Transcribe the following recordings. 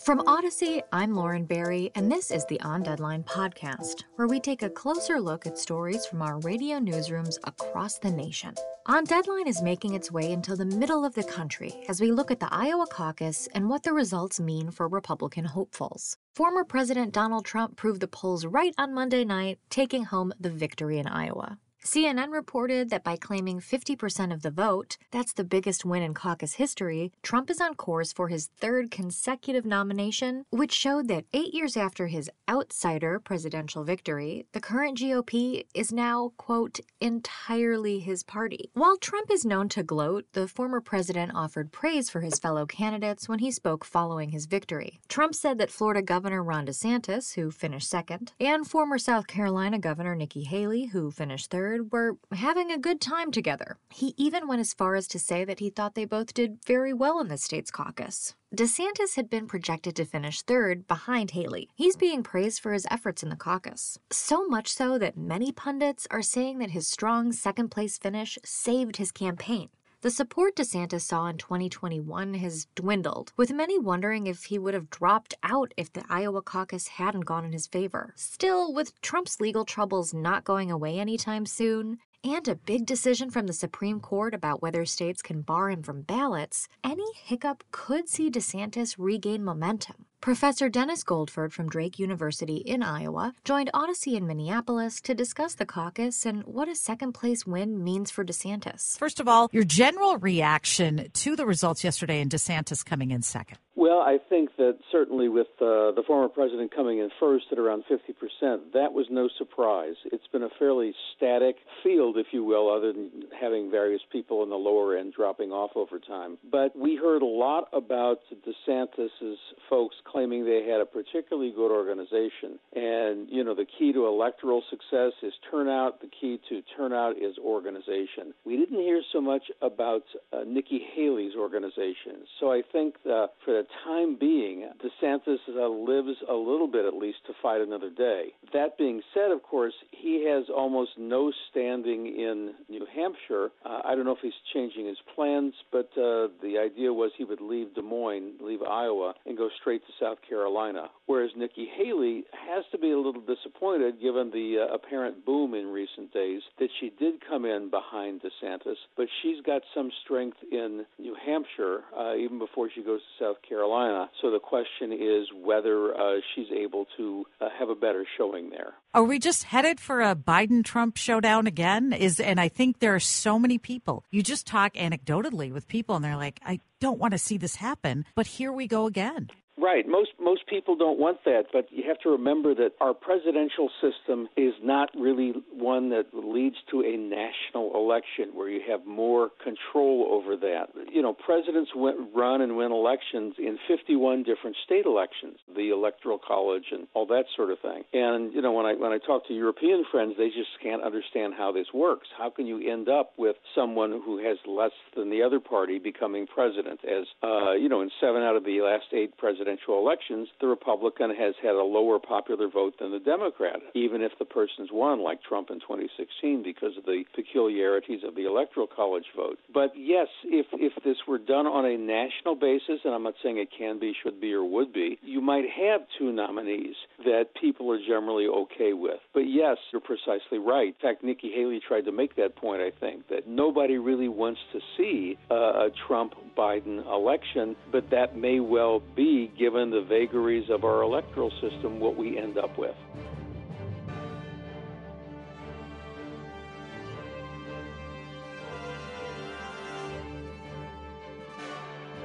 From Audacy, I'm Lauren Barry, and this is the On Deadline podcast, where we take a closer look at stories from our radio newsrooms across the nation. On Deadline is making its way into the middle of the country as we look at the Iowa caucus and what the results mean for Republican hopefuls. Former President Donald Trump proved the polls right on Monday night, taking home the victory in Iowa. CNN reported that by claiming 50% of the vote, that's the biggest win in caucus history, Trump is on course for his third consecutive nomination, which showed that eight years after his outsider presidential victory, the current GOP is now, quote, entirely his party. While Trump is known to gloat, the former president offered praise for his fellow candidates when he spoke following his victory. Trump said that Florida Governor Ron DeSantis, who finished second, and former South Carolina Governor Nikki Haley, who finished third, were having a good time together. He even went as far as to say that he thought they both did very well in the state's caucus. DeSantis had been projected to finish third behind Haley. He's being praised for his efforts in the caucus. So much so that many pundits are saying that his strong second place finish saved his campaign. The support DeSantis saw in 2021 has dwindled, with many wondering if he would have dropped out if the Iowa caucus hadn't gone in his favor. Still, with Trump's legal troubles not going away anytime soon, and a big decision from the Supreme Court about whether states can bar him from ballots, any hiccup could see DeSantis regain momentum. Professor Dennis Goldford from Drake University in Iowa joined Audacy in Minneapolis to discuss the caucus and what a second place win means for DeSantis. First of all, your general reaction to the results yesterday and DeSantis coming in second. Well, I think that certainly with uh, the former president coming in first at around 50%, that was no surprise. It's been a fairly static field, if you will, other than having various people in the lower end dropping off over time. But we heard a lot about DeSantis's folks claiming they had a particularly good organization. And, you know, the key to electoral success is turnout, the key to turnout is organization. We didn't hear so much about uh, Nikki Haley's organization. So I think for the time being, DeSantis uh, lives a little bit at least to fight another day. That being said, of course, he has almost no standing in New Hampshire. Uh, I don't know if he's changing his plans, but uh, the idea was he would leave Des Moines, leave Iowa, and go straight to South Carolina. Whereas Nikki Haley has to be a little disappointed given the uh, apparent boom in recent days that she did come in behind DeSantis, but she's got some strength in New Hampshire uh, even before she goes to South Carolina. So the question is whether uh, she's able to uh, have a better showing there. Are we just headed for a Biden Trump showdown again? Is and I think there are so many people. You just talk anecdotally with people and they're like, I don't want to see this happen, but here we go again. Right. Most most people don't want that, but you have to remember that our presidential system is not really one that leads to a national election where you have more control over that. You know, presidents run and win elections in 51 different state elections, the electoral college and all that sort of thing. And you know, when I when I talk to European friends, they just can't understand how this works. How can you end up with someone who has less than the other party becoming president? As uh, you know, in seven out of the last eight presidents presidential elections, the Republican has had a lower popular vote than the Democrat, even if the person's won, like Trump in 2016, because of the peculiarities of the Electoral College vote. But yes, if if this were done on a national basis, and I'm not saying it can be, should be, or would be, you might have two nominees that people are generally okay with. But yes, you're precisely right. In fact, Nikki Haley tried to make that point. I think that nobody really wants to see a Trump Biden election, but that may well be given the vagaries of our electoral system, what we end up with.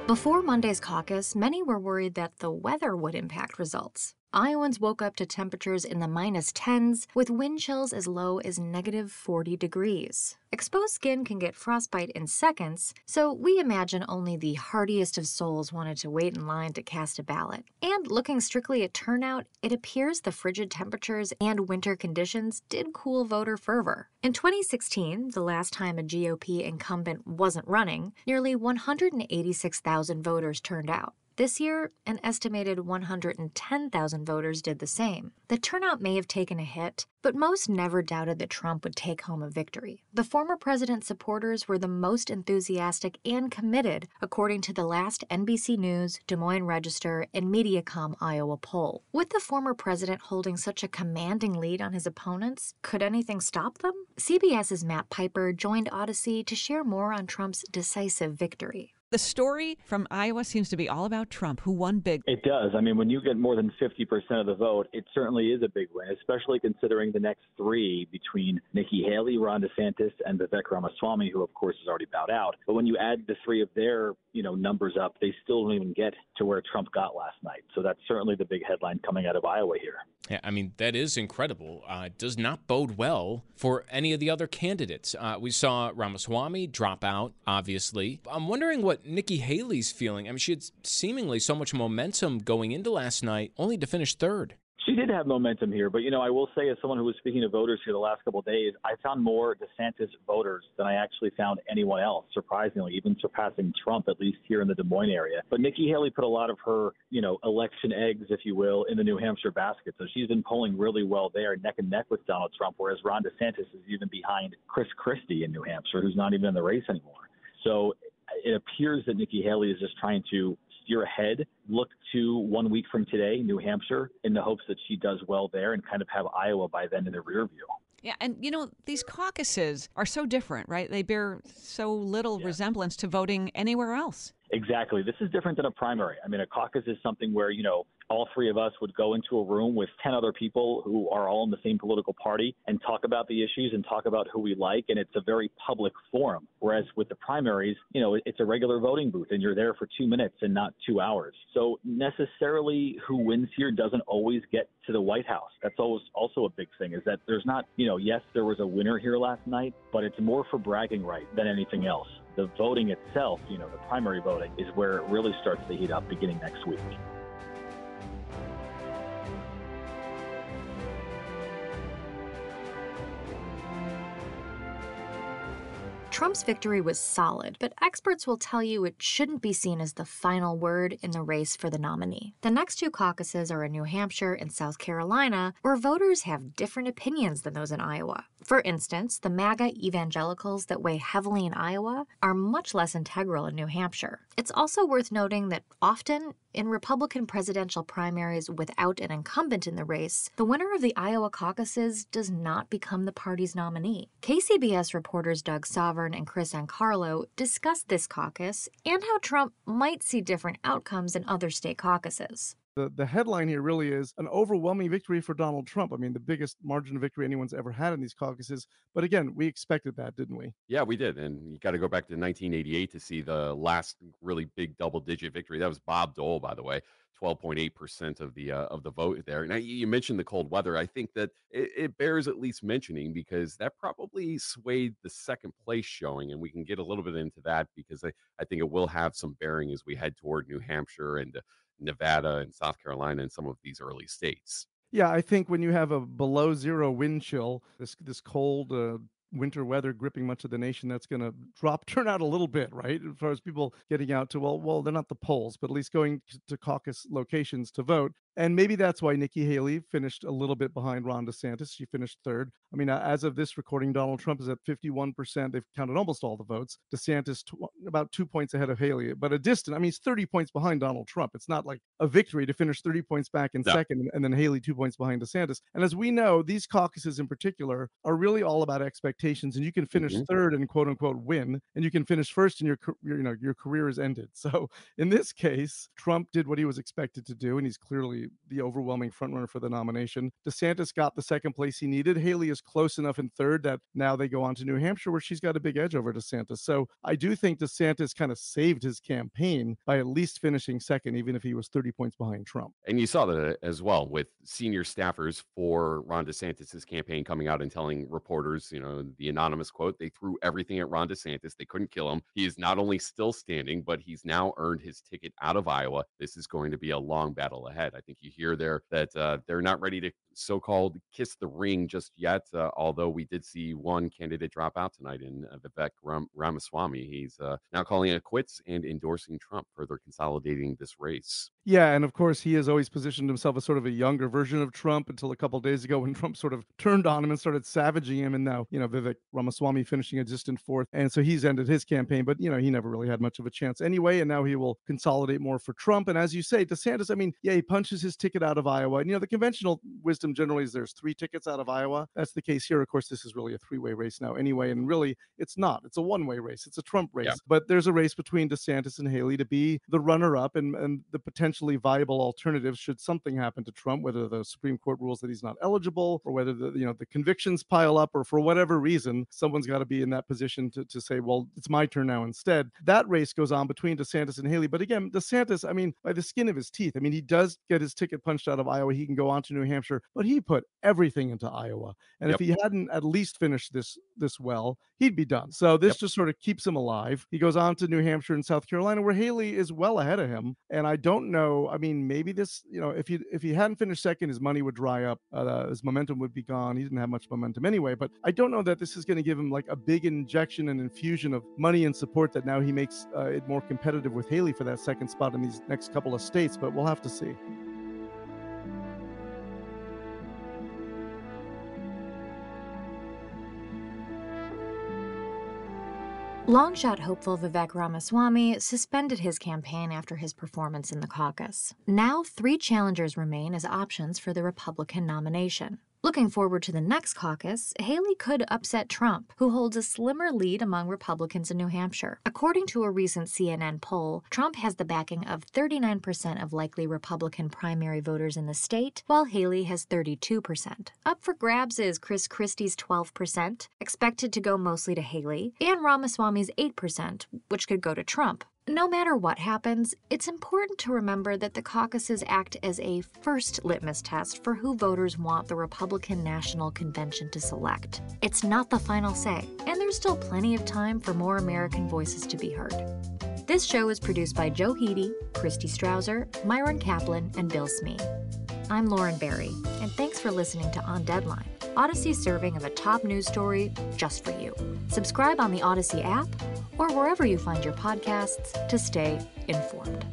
Before Monday's caucus, many were worried that the weather would impact results. Iowans woke up to temperatures in the minus 10s with wind chills as low as negative 40 degrees. Exposed skin can get frostbite in seconds, so we imagine only the hardiest of souls wanted to wait in line to cast a ballot. And looking strictly at turnout, it appears the frigid temperatures and winter conditions did cool voter fervor. In 2016, the last time a GOP incumbent wasn't running, nearly 186,000 voters turned out. This year, an estimated 110,000 voters did the same. The turnout may have taken a hit, but most never doubted that Trump would take home a victory. The former president's supporters were the most enthusiastic and committed, according to the last NBC News, Des Moines Register, and Mediacom Iowa poll. With the former president holding such a commanding lead on his opponents, could anything stop them? CBS's Matt Piper joined Audacy to share more on Trump's decisive victory. The story from Iowa seems to be all about Trump, who won big. It does. I mean, when you get more than 50% of the vote, it certainly is a big win, especially considering the next three between Nikki Haley, Ron DeSantis, and Vivek Ramaswamy, who, of course, has already bowed out. But when you add the three of their, you know, numbers up, they still don't even get to where Trump got last night. So that's certainly the big headline coming out of Iowa here. Yeah, I mean, that is incredible. Uh, does not bode well for any of the other candidates. Uh, we saw Ramaswamy drop out, obviously. I'm wondering what Nikki Haley's feeling. I mean, she had seemingly so much momentum going into last night, only to finish third. She did have momentum here, but you know, I will say, as someone who was speaking to voters here the last couple of days, I found more DeSantis voters than I actually found anyone else. Surprisingly, even surpassing Trump, at least here in the Des Moines area. But Nikki Haley put a lot of her, you know, election eggs, if you will, in the New Hampshire basket. So she's been polling really well there, neck and neck with Donald Trump. Whereas Ron DeSantis is even behind Chris Christie in New Hampshire, who's not even in the race anymore. So it appears that Nikki Haley is just trying to steer ahead, look to one week from today, New Hampshire, in the hopes that she does well there and kind of have Iowa by then in the rear view. Yeah, and you know, these caucuses are so different, right? They bear so little yeah. resemblance to voting anywhere else. Exactly. This is different than a primary. I mean, a caucus is something where, you know, all three of us would go into a room with 10 other people who are all in the same political party and talk about the issues and talk about who we like. And it's a very public forum. Whereas with the primaries, you know, it's a regular voting booth and you're there for two minutes and not two hours. So necessarily who wins here doesn't always get to the White House. That's always also a big thing is that there's not, you know, yes, there was a winner here last night, but it's more for bragging right than anything else the voting itself, you know, the primary voting, is where it really starts to heat up beginning next week. Trump's victory was solid, but experts will tell you it shouldn't be seen as the final word in the race for the nominee. The next two caucuses are in New Hampshire and South Carolina, where voters have different opinions than those in Iowa. For instance, the MAGA evangelicals that weigh heavily in Iowa are much less integral in New Hampshire. It's also worth noting that often in Republican presidential primaries without an incumbent in the race, the winner of the Iowa caucuses does not become the party's nominee. KCBS reporters Doug Sovern and Chris Ancarlo discussed this caucus and how Trump might see different outcomes in other state caucuses the, the headline here really is an overwhelming victory for Donald Trump. I mean, the biggest margin of victory anyone's ever had in these caucuses. But again, we expected that, didn't we? Yeah, we did. And you got to go back to 1988 to see the last really big double digit victory. That was Bob Dole, by the way. 12.8% of the uh, of the vote there. Now you mentioned the cold weather. I think that it, it, bears at least mentioning because that probably swayed the second place showing, and we can get a little bit into that because I, I think it will have some bearing as we head toward New Hampshire and uh, Nevada and South Carolina and some of these early states. Yeah, I think when you have a below zero wind chill, this this cold uh, winter weather gripping much of the nation, that's going to drop turnout a little bit, right? As far as people getting out to well, well, they're not the polls, but at least going to caucus locations to vote. And maybe that's why Nikki Haley finished a little bit behind Ron DeSantis. She finished third. I mean, as of this recording, Donald Trump is at 51%. They've counted almost all the votes. DeSantis tw- about two points ahead of Haley, but a distant. I mean, he's 30 points behind Donald Trump. It's not like a victory to finish 30 points back in no. second and then Haley two points behind DeSantis. And as we know, these caucuses in particular are really all about expectations. And you can finish mm-hmm. third and quote unquote win, and you can finish first and your, your you know your career is ended. So in this case, Trump did what he was expected to do, and he's clearly the overwhelming frontrunner for the nomination. DeSantis got the second place he needed. Haley is close enough in third that now they go on to New Hampshire where she's got a big edge over DeSantis. So I do think DeSantis kind of saved his campaign by at least finishing second, even if he was 30 points behind Trump. And you saw that as well with senior staffers for Ron DeSantis's campaign coming out and telling reporters, you know, the anonymous quote, they threw everything at Ron DeSantis. They couldn't kill him. He is not only still standing, but he's now earned his ticket out of Iowa. This is going to be a long battle ahead. I think you hear there that uh, they're not ready to so-called kiss the ring just yet. Uh, although we did see one candidate drop out tonight in uh, Vivek Ram- Ramaswamy. He's uh, now calling it quits and endorsing Trump, further consolidating this race. Yeah, and of course he has always positioned himself as sort of a younger version of Trump until a couple days ago when Trump sort of turned on him and started savaging him, and now you know Vivek Ramaswamy finishing a distant fourth, and so he's ended his campaign. But you know he never really had much of a chance anyway, and now he will consolidate more for Trump. And as you say, DeSantis, I mean, yeah, he punches his ticket out of Iowa, and you know the conventional wisdom generally is there's three tickets out of Iowa. That's the case here. Of course, this is really a three-way race now anyway, and really it's not. It's a one-way race. It's a Trump race, Yeah. but there's a race between DeSantis and Haley to be the runner-up and and the potentially viable alternatives should something happen to Trump, whether the Supreme Court rules that he's not eligible or whether the you know the convictions pile up or for whatever reason someone's got to be in that position to, to say, well, it's my turn now instead. That race goes on between DeSantis and Haley. But again, DeSantis, I mean, by the skin of his teeth, I mean, he does get his ticket punched out of Iowa. He can go on to New Hampshire, but he put everything into Iowa. And Yep. if he hadn't at least finished this this well, he'd be done. So this Yep. just sort of keeps him alive. He goes on to New Hampshire and South Carolina, where Haley is well ahead of him. And I don't know. I mean, maybe this, you know, if he if he hadn't finished second, his money would dry up. Uh, his momentum would be gone. He didn't have much momentum anyway. But I don't know that this is going to give him like a big injection and infusion of money and support that now he makes uh, it more competitive with Haley for that second spot in these next couple of states. But we'll have to see. Longshot hopeful Vivek Ramaswamy suspended his campaign after his performance in the caucus. Now, three challengers remain as options for the Republican nomination. Looking forward to the next caucus, Haley could upset Trump, who holds a slimmer lead among Republicans in New Hampshire. According to a recent CNN poll, Trump has the backing of 39% of likely Republican primary voters in the state, while Haley has 32%. Up for grabs is Chris Christie's 12%, expected to go mostly to Haley, and Ramaswamy's 8%, which could go to Trump. No matter what happens, it's important to remember that the caucuses act as a first litmus test for who voters want the Republican National Convention to select. It's not the final say, and there's still plenty of time for more American voices to be heard. This show is produced by Joe Hiti, Christy Strawser, Myron Kaplan, and Bill Smee. I'm Lauren Barry, and thanks for listening to On Deadline, Audacy's serving of a top news story just for you. Subscribe on the Audacy app or wherever you find your podcasts to stay informed.